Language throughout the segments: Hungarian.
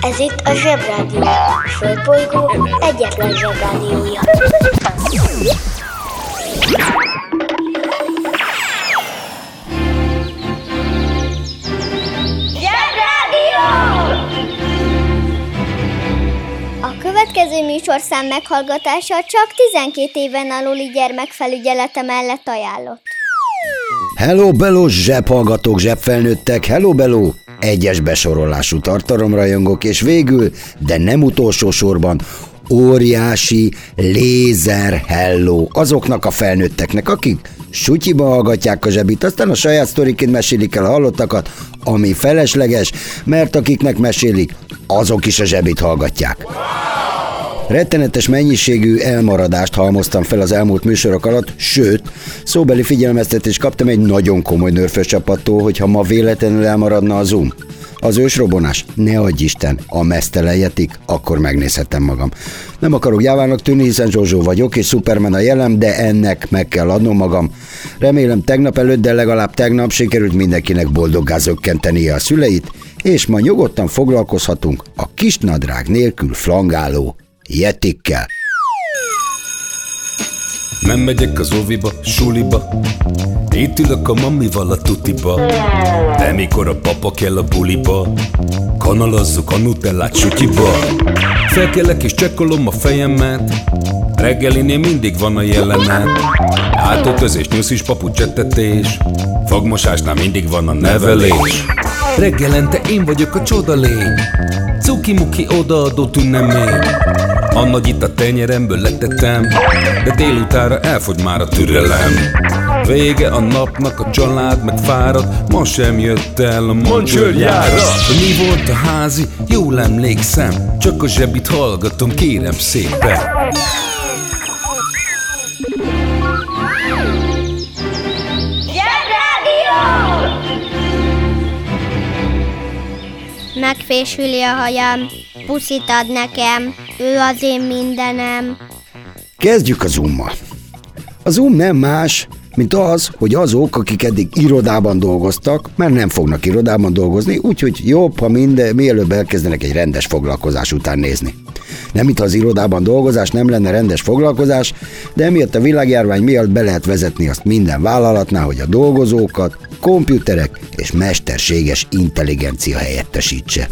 Ez itt a Zsebrádió. A Földbolygó egyetlen Zsebrádiója. Zsebrádió! A következő műsorszám meghallgatása csak 12 éven aluli gyermekfelügyelete mellett ajánlott. Hello, bello, zsebhallgatók, zsebfelnőttek, hello, bello! Egyes besorolású tartalomrajongók, és végül, de nem utolsó sorban, óriási lézer hello azoknak a felnőtteknek, akik sutyiba hallgatják a zsebit, aztán a saját sztoriként mesélik el a hallottakat, ami felesleges, mert akiknek mesélik, azok is a zsebit hallgatják. Rettenetes mennyiségű elmaradást halmoztam fel az elmúlt műsorok alatt, sőt, szóbeli figyelmeztetést kaptam egy nagyon komoly nörfös csapattól, hogyha ma véletlenül elmaradna a Zoom. Az ősrobonás, ne adj Isten, a mesztelejetik, akkor megnézhetem magam. Nem akarok jávának tűnni, hiszen Zsózsó vagyok, és Superman a jelem, de ennek meg kell adnom magam. Remélem tegnap előtt, de legalább tegnap sikerült mindenkinek boldoggá zökkentenie a szüleit, és ma nyugodtan foglalkozhatunk a kisnadrág nélkül flangáló Jetikkel. Nem megyek az óviba, suliba. Itt ülök a mamival a tutiba. De mikor a papa kell a buliba Kanalazzuk a nutellát sutyiba Felkelek és csekkolom a fejemet. Reggelinél mindig van a jelenet. Átöltözés, nyuszis, papucsettetés Fogmosásnál mindig van a nevelés. Reggelente én vagyok a csoda lény. Cuki-muki odaadott ünnemény A nagy itt a tenyeremből letettem De délutára elfogy már a türelem. Vége a napnak, a család meg fárad Ma sem jött el a mancsőrjára Mi volt a házi? Jól emlékszem Csak a zsebit hallgatom, kérem szépen! Megfésüli a hajam, puszit ad nekem, ő az én mindenem. Kezdjük a Zoommal. A Zoom nem más, mint az, hogy azok, akik eddig irodában dolgoztak, már nem fognak irodában dolgozni, úgyhogy jobb, ha minden, mielőbb elkezdenek egy rendes foglalkozás után nézni. Nem, mintha az irodában dolgozás nem lenne rendes foglalkozás, de emiatt a világjárvány miatt be lehet vezetni azt minden vállalatnál, hogy a dolgozókat komputerek és mesterséges intelligencia helyettesítse.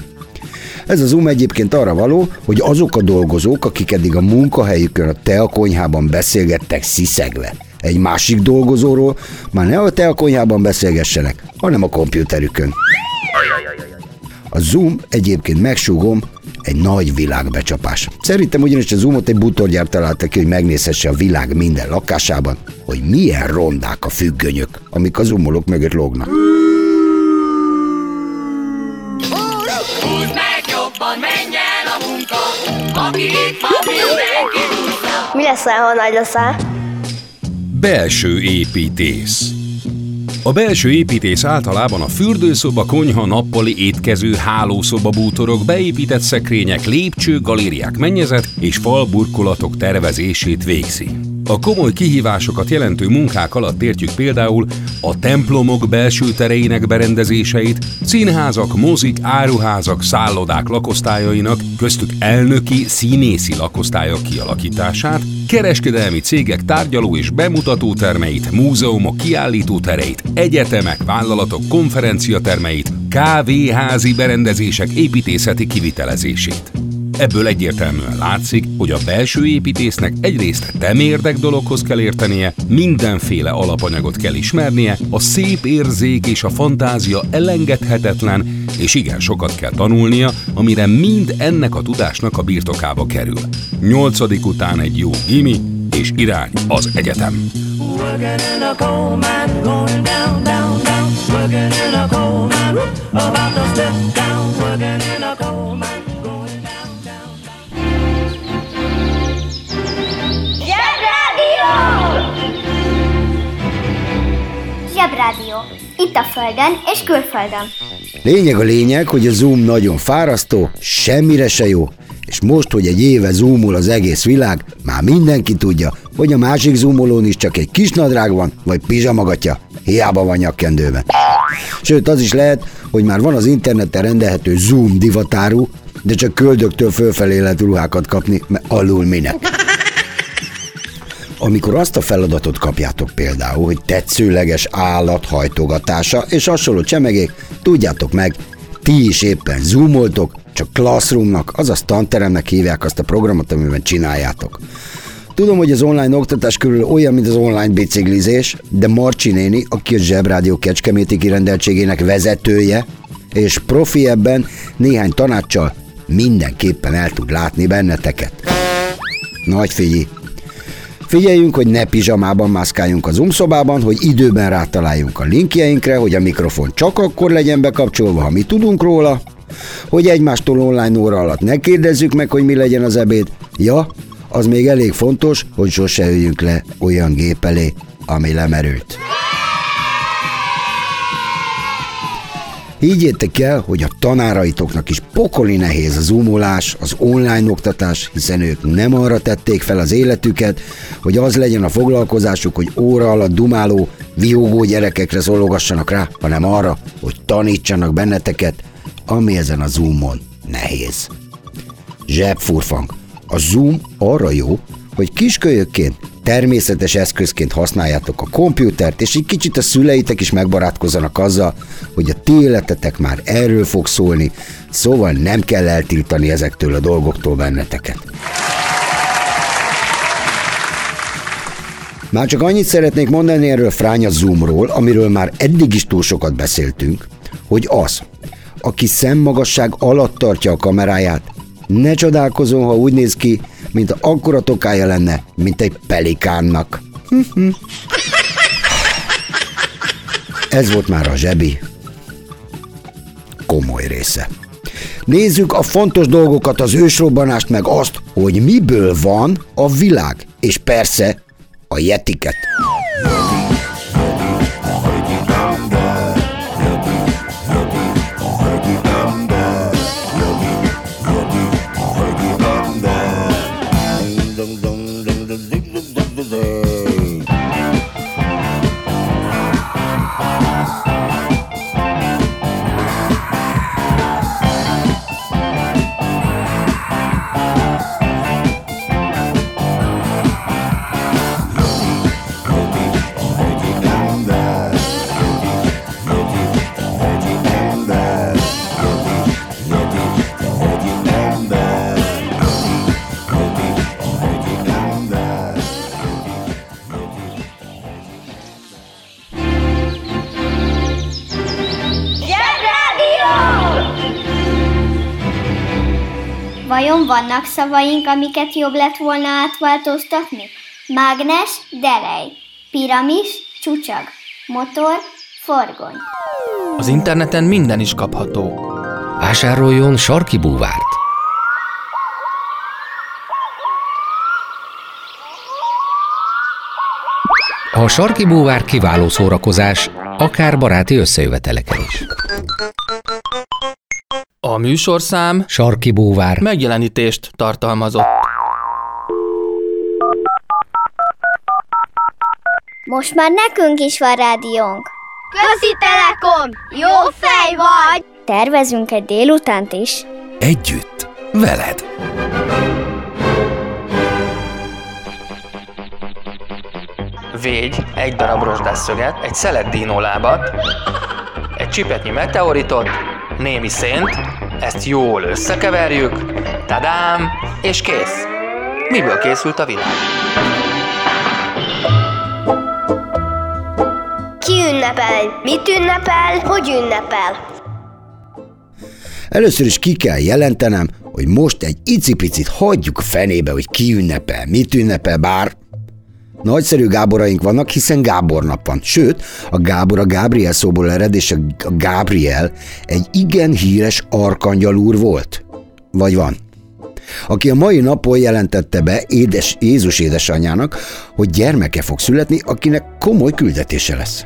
Ez az Zoom egyébként arra való, hogy azok a dolgozók, akik eddig a munkahelyükön a teakonyhában beszélgettek sziszegve egy másik dolgozóról, már ne a teakonyhában beszélgessenek, hanem a komputerükön. A Zoom egyébként megsúgom, egy nagy világbecsapás. Szerintem ugyanis a Zoomot egy butorgyár találta ki, hogy megnézhesse a világ minden lakásában, hogy milyen rondák a függönyök, amik a zoomolók mögött lógnak. Meg jobban, menj el a munka, aki itt van, mindenki. Mi leszel, ha nagy leszel? Belső építész a belső építész általában a fürdőszoba, konyha, nappali, étkező, hálószoba bútorok, beépített szekrények, lépcső, galériák, mennyezet és falburkolatok tervezését végzi. A komoly kihívásokat jelentő munkák alatt értjük például a templomok belső tereinek berendezéseit, színházak, mozik, áruházak, szállodák lakosztályainak, köztük elnöki, színészi lakosztályok kialakítását, kereskedelmi cégek tárgyaló és bemutató termeit, múzeumok kiállító tereit, egyetemek, vállalatok konferenciatermeit, kávéházi berendezések építészeti kivitelezését. Ebből egyértelműen látszik, hogy a belső építésznek egyrészt temérdek dologhoz kell értenie, mindenféle alapanyagot kell ismernie, a szép érzék és a fantázia elengedhetetlen, és igen sokat kell tanulnia, amire mind ennek a tudásnak a birtokába kerül. Nyolcadik után egy jó gimi, és irány az egyetem. In a coal mine, going down, down, down. Working in a coal mine, about to step down. Working in a Itt a Földön és külföldön. Lényeg a lényeg, hogy a Zoom nagyon fárasztó, semmire se jó, és most, hogy egy éve zoomol az egész világ, már mindenki tudja, hogy a másik zoomolón is csak egy kis nadrág van, vagy pizsamagatja. hiába van nyakkendőben. Sőt, az is lehet, hogy már van az interneten rendelhető Zoom divatáru, de csak köldöktől fölfelé lehet ruhákat kapni, mert alul minek. Amikor azt a feladatot kapjátok például, hogy tetszőleges állat hajtogatása és hasonló csemegék, tudjátok meg, ti is éppen zoomoltok, csak Classroomnak, azaz tanteremnek hívják azt a programot, amiben csináljátok. Tudom, hogy az online oktatás körül olyan, mint az online biciklizés, de Marcsi néni, aki a Zsebrádió Kecskeméti kirendeltségének vezetője, és profi ebben néhány tanácssal mindenképpen el tud látni benneteket. Nagy figyelj! Figyeljünk, hogy ne pizsamában mászkáljunk az umszobában, hogy időben rátaláljunk a linkjeinkre, hogy a mikrofon csak akkor legyen bekapcsolva, ha mi tudunk róla, hogy egymástól online óra alatt ne kérdezzük meg, hogy mi legyen az ebéd. Ja, az még elég fontos, hogy sose üljünk le olyan gép elé, ami lemerült. Higgyétek el, hogy a tanáraitoknak is pokoli nehéz a zoomolás, az online oktatás, hiszen ők nem arra tették fel az életüket, hogy az legyen a foglalkozásuk, hogy óra alatt dumáló, viógó gyerekekre szólogassanak rá, hanem arra, hogy tanítsanak benneteket, ami ezen a zoomon nehéz. Zsebfurfang. A zoom arra jó, hogy kiskölyökként természetes eszközként használjátok a kompjútert, és egy kicsit a szüleitek is megbarátkozzanak azzal, hogy a ti életetek már erről fog szólni, szóval nem kell eltiltani ezektől a dolgoktól benneteket. Már csak annyit szeretnék mondani erről Fránya Zoomról, amiről már eddig is túl sokat beszéltünk, hogy az, aki szemmagasság alatt tartja a kameráját, ne csodálkozom, ha úgy néz ki, mint akkora tokája lenne, mint egy pelikánnak. Ez volt már a zsebi komoly része. Nézzük a fontos dolgokat, az ősrobbanást, meg azt, hogy miből van a világ, és persze a jetiket. Vannak szavaink, amiket jobb lett volna átváltoztatni? Mágnes, delej. Piramis, csúcsag. Motor, forgony. Az interneten minden is kapható. Vásároljon sarki búvárt. A sarki búvár kiváló szórakozás, akár baráti összejöveteleken is. A műsorszám Sarki búvár. megjelenítést tartalmazott. Most már nekünk is van rádiónk. Közi Telekom! Jó fej vagy! Tervezünk egy délutánt is. Együtt, veled. Végy egy darab rozsdás szöget, egy szelet dínólábat, egy csipetnyi meteoritot, némi szént, ezt jól összekeverjük, tadám, és kész. Miből készült a világ? Ki ünnepel? Mit ünnepel? Hogy ünnepel? Először is ki kell jelentenem, hogy most egy icipicit hagyjuk a fenébe, hogy ki ünnepel, mit ünnepel, bár Nagyszerű Gáboraink vannak, hiszen Gábor nap van. Sőt, a Gábor a Gábriel szóból ered, és a Gábriel egy igen híres arkangyal úr volt. Vagy van. Aki a mai napon jelentette be édes, Jézus édesanyjának, hogy gyermeke fog születni, akinek komoly küldetése lesz.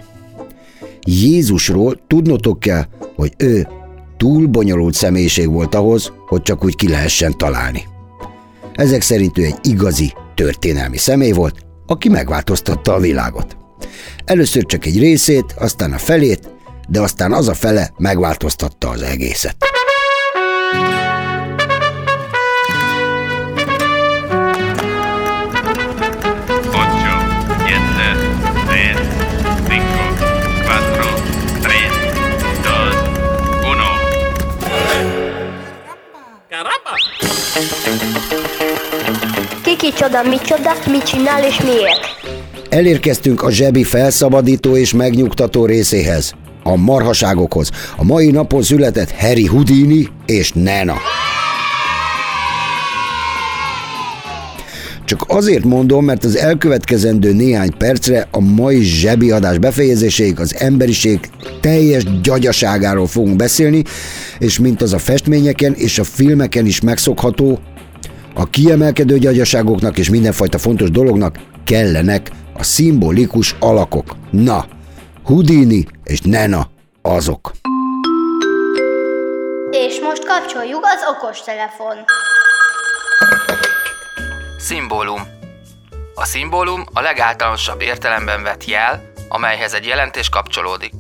Jézusról tudnotok kell, hogy ő túl bonyolult személyiség volt ahhoz, hogy csak úgy ki lehessen találni. Ezek szerint ő egy igazi, történelmi személy volt, aki megváltoztatta a világot. Először csak egy részét, aztán a felét, de aztán az a fele megváltoztatta az egészet. ocho, Ki kicsoda, micsoda, mit csinál és miért? Elérkeztünk a zsebi felszabadító és megnyugtató részéhez, a marhaságokhoz. A mai napon született Harry Houdini és Nena. Csak azért mondom, mert az elkövetkezendő néhány percre a mai zsebi adás befejezéséig az emberiség teljes gyagyaságáról fogunk beszélni, és mint az a festményeken és a filmeken is megszokható, a kiemelkedő gyagyaságoknak és mindenfajta fontos dolognak kellenek a szimbolikus alakok. Na, Houdini és Nena azok. És most kapcsoljuk az okostelefon. Szimbólum. A szimbólum a legáltalánosabb értelemben vett jel, amelyhez egy jelentés kapcsolódik.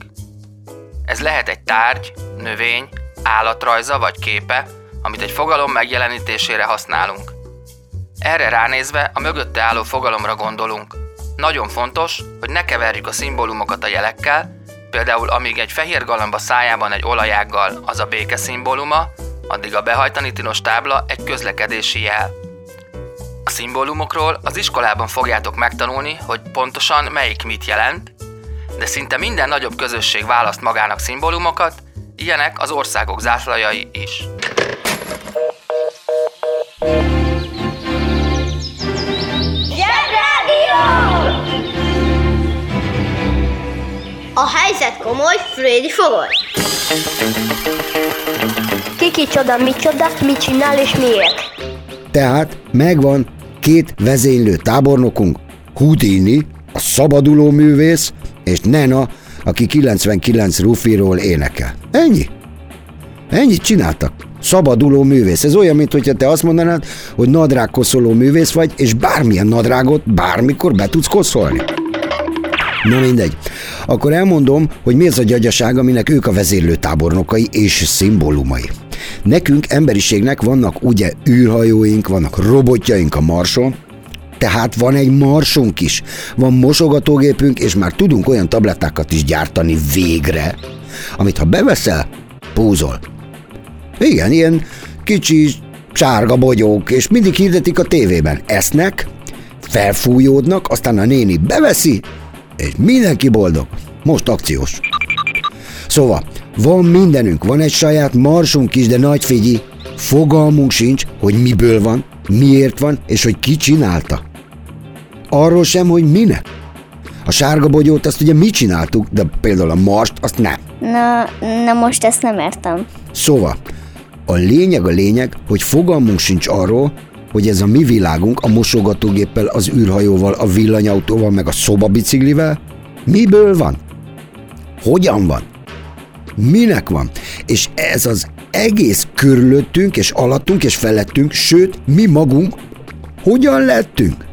Ez lehet egy tárgy, növény, állatrajza vagy képe, amit egy fogalom megjelenítésére használunk. Erre ránézve a mögötte álló fogalomra gondolunk. Nagyon fontos, hogy ne keverjük a szimbólumokat a jelekkel, például amíg egy fehér galamba szájában egy olajággal az a béke szimbóluma, addig a behajtani tilos tábla egy közlekedési jel. A szimbólumokról az iskolában fogjátok megtanulni, hogy pontosan melyik mit jelent, de szinte minden nagyobb közösség választ magának szimbólumokat, ilyenek az országok zászlajai is. A helyzet komoly, Freddy fogoly. Ki kicsoda, micsoda, mit csinál és miért? Tehát megvan két vezénylő tábornokunk, Houdini, a szabaduló művész, és Nena, aki 99 rufiról énekel. Ennyi. Ennyit csináltak. Szabaduló művész. Ez olyan, mint hogyha te azt mondanád, hogy nadrág koszoló művész vagy, és bármilyen nadrágot bármikor be tudsz koszolni. Na mindegy. Akkor elmondom, hogy mi az a gyagyaság, aminek ők a vezérlő tábornokai és szimbólumai. Nekünk, emberiségnek vannak ugye űrhajóink, vannak robotjaink a Marson, tehát van egy marsunk is, van mosogatógépünk, és már tudunk olyan tablettákat is gyártani végre, amit ha beveszel, púzol. Igen, ilyen kicsi sárga bogyók, és mindig hirdetik a tévében. Esznek, felfújódnak, aztán a néni beveszi, és mindenki boldog. Most akciós. Szóval, van mindenünk, van egy saját marsunk is, de nagy figyi, fogalmunk sincs, hogy miből van, miért van, és hogy ki csinálta. Arról sem, hogy minek. A sárga bogyót azt ugye mi csináltuk, de például a marst azt nem. Na, na most ezt nem értem. Szóval, a lényeg a lényeg, hogy fogalmunk sincs arról, hogy ez a mi világunk a mosogatógéppel, az űrhajóval, a villanyautóval, meg a szobabiciklivel miből van? Hogyan van? Minek van? És ez az egész körülöttünk és alattunk és felettünk, sőt, mi magunk hogyan lettünk?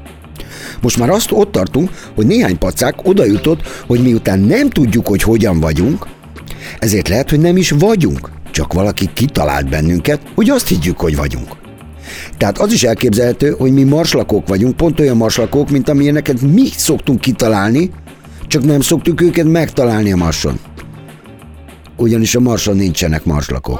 Most már azt ott tartunk, hogy néhány pacák oda jutott, hogy miután nem tudjuk, hogy hogyan vagyunk, ezért lehet, hogy nem is vagyunk, csak valaki kitalált bennünket, hogy azt higgyük, hogy vagyunk. Tehát az is elképzelhető, hogy mi marslakók vagyunk, pont olyan marslakók, mint amilyeneket mi szoktunk kitalálni, csak nem szoktuk őket megtalálni a marson. Ugyanis a marson nincsenek marslakók.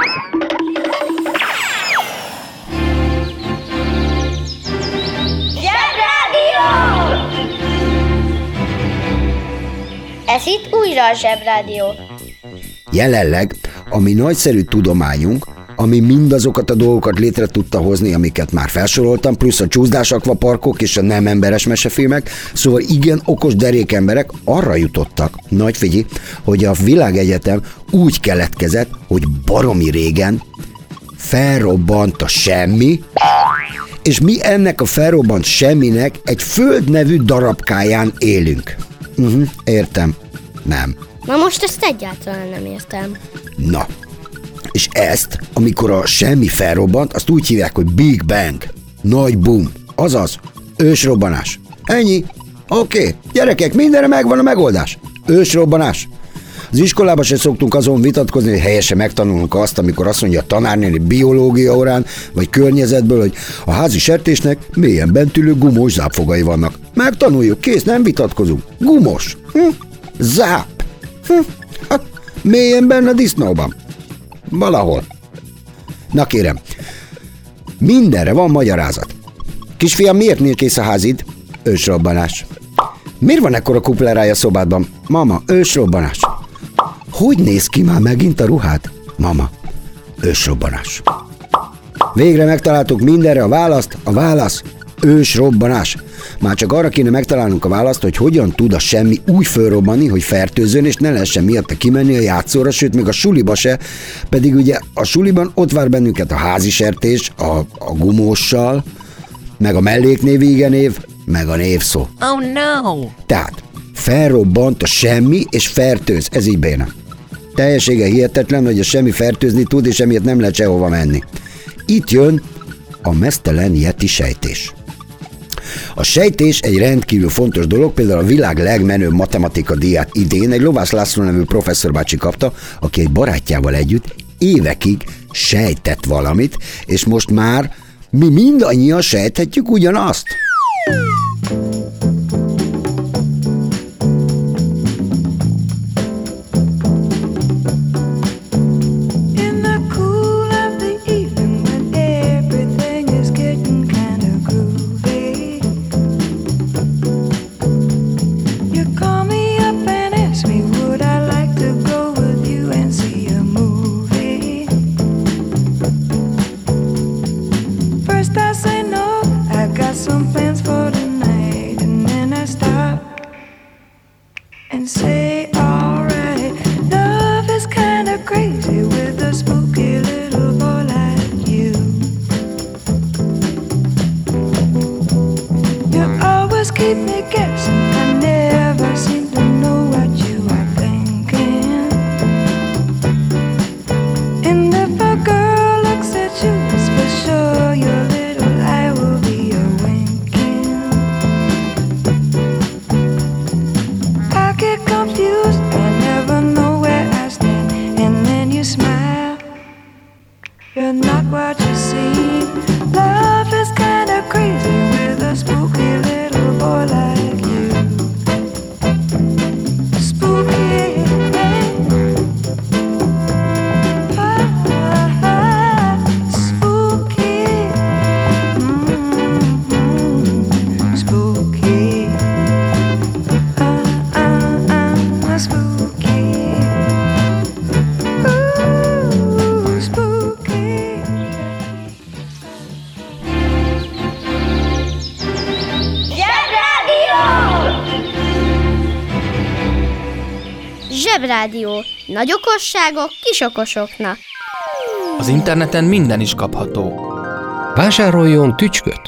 Újra a Zsebrádió. Jelenleg a mi nagyszerű tudományunk, ami mindazokat a dolgokat létre tudta hozni, amiket már felsoroltam, plusz a csúszdás akvaparkok és a nem emberes mesefilmek, szóval igen okos derék emberek arra jutottak, nagy figyelj, hogy a világegyetem úgy keletkezett, hogy baromi régen felrobbant a semmi, és mi ennek a felrobbant semminek egy föld nevű darabkáján élünk. Uh-huh, értem. Nem. Na most ezt egyáltalán nem értem. Na, és ezt, amikor a semmi felrobbant, azt úgy hívják, hogy Big Bang. Nagy boom. Azaz, ősrobbanás. Ennyi. Oké, okay. gyerekek, mindenre megvan a megoldás. Ősrobbanás. Az iskolában se szoktunk azon vitatkozni, hogy helyesen megtanulunk azt, amikor azt mondja a tanárnéni biológia órán, vagy környezetből, hogy a házi sertésnek mélyen bentülő gumós zápfogai vannak. Megtanuljuk, kész, nem vitatkozunk. Gumos. Hm? Záp. Hm? Hát, mélyen benne a disznóban. Valahol. Na kérem, mindenre van magyarázat. Kisfiam, miért nél kész a házid? Ősrobbanás. Miért van ekkora kuplerája szobádban? Mama, ősrobbanás. Hogy néz ki már megint a ruhád? Mama, ősrobbanás. Végre megtaláltuk mindenre a választ, a válasz ősrobbanás. Már csak arra kéne megtalálnunk a választ, hogy hogyan tud a semmi úgy fölrobbanni, hogy fertőzön, és ne lehessen miatta kimenni a játszóra, sőt, még a suliba se, pedig ugye a suliban ott vár bennünket a házi sertés, a, a gumóssal, meg a melléknév, igenév, meg a névszó. Oh no! Tehát felrobbant a semmi és fertőz, ez így béna. Teljessége hihetetlen, hogy a semmi fertőzni tud, és emiatt nem lehet sehova menni. Itt jön a mesztelen yeti sejtés. A sejtés egy rendkívül fontos dolog, például a világ legmenőbb matematika díját idén egy Lovász László nevű professzor bácsi kapta, aki egy barátjával együtt évekig sejtett valamit, és most már mi mindannyian sejthetjük ugyanazt. Nagy okosságok kis okosoknak. Az interneten minden is kapható. Vásároljon tücsköt!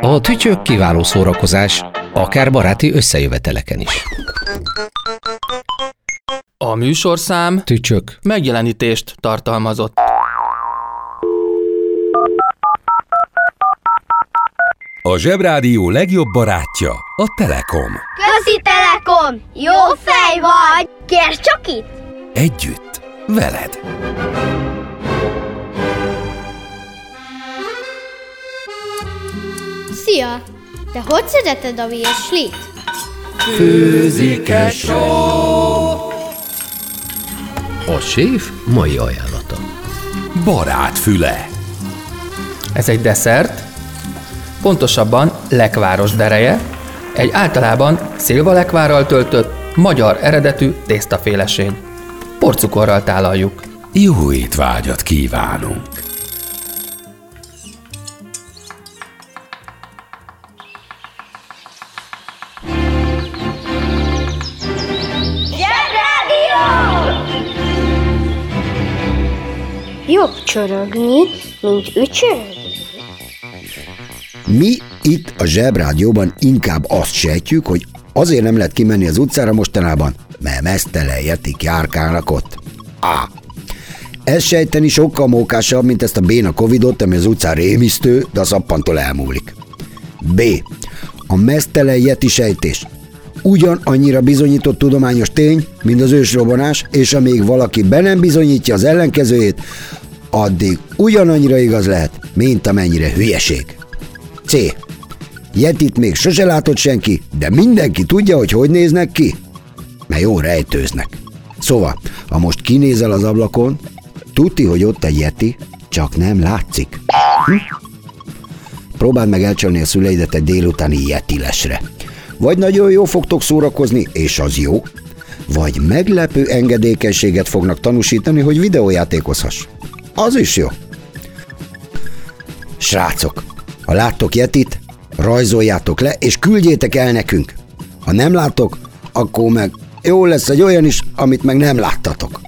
A tücsök kiváló szórakozás, akár baráti összejöveteleken is. A műsorszám Tücsök. megjelenítést tartalmazott. A Zsebrádió legjobb barátja a Telekom. Közi Telekom! Jó fej vagy! Kérd csak itt! Együtt, veled. Szia! Te hogy szereted a virslit? A séf mai ajánlata. Barát füle. Ez egy desszert, pontosabban lekváros dereje, egy általában szilvalekvárral töltött, magyar eredetű tésztaféleség. Porcukorral tálaljuk. Jó étvágyat kívánunk! Jobb csorogni, mint ücsörögni. Mi itt a Zsebrádióban inkább azt sejtjük, hogy azért nem lehet kimenni az utcára mostanában, mert mesztelen jetik járkálnak ott. A. Ez sejteni sokkal mókásabb, mint ezt a béna covidot, ami az utcán rémisztő, de a szappantól elmúlik. B. A mesztelen yeti sejtés. Ugyan annyira bizonyított tudományos tény, mint az ősrobbanás, és amíg valaki be nem bizonyítja az ellenkezőjét, addig ugyanannyira igaz lehet, mint amennyire hülyeség. C. Yetit még sose látott senki, de mindenki tudja, hogy hogy néznek ki. Mert jó rejtőznek. Szóval, ha most kinézel az ablakon, tudti, hogy ott egy Yeti, csak nem látszik. Hm? Próbáld meg elcsalni a szüleidet egy délutáni Yetilesre. Vagy nagyon jó fogtok szórakozni, és az jó, vagy meglepő engedékenységet fognak tanúsítani, hogy videójátékozhass. Az is jó. Srácok, ha láttok Yetit, rajzoljátok le, és küldjétek el nekünk. Ha nem látok, akkor meg jó lesz egy olyan is, amit meg nem láttatok.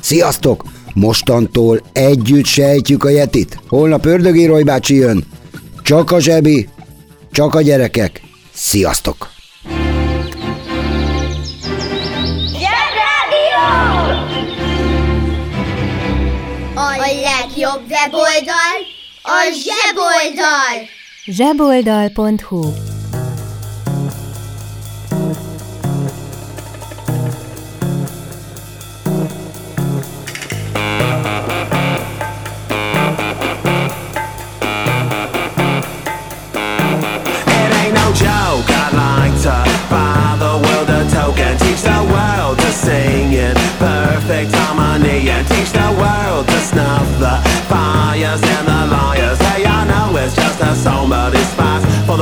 Sziasztok! Mostantól együtt sejtjük a Yetit. Holnap Ördögi bácsi jön. Csak a zsebi, csak a gyerekek. Sziasztok! A legjobb weboldal a zseboldal! zseboldal.hu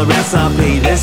recipe. This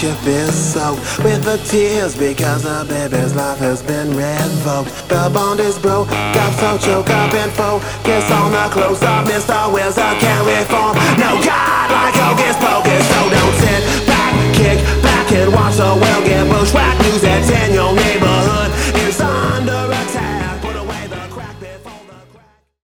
makes you feel so with the tears because a baby's life has been revoked. The bond is broke, got so choked up and focused on the close up. Mr. Wills, I can't reform. No God like Hocus Pocus, so don't sit back, kick back and watch the world get bushwhacked. News at 10, your name.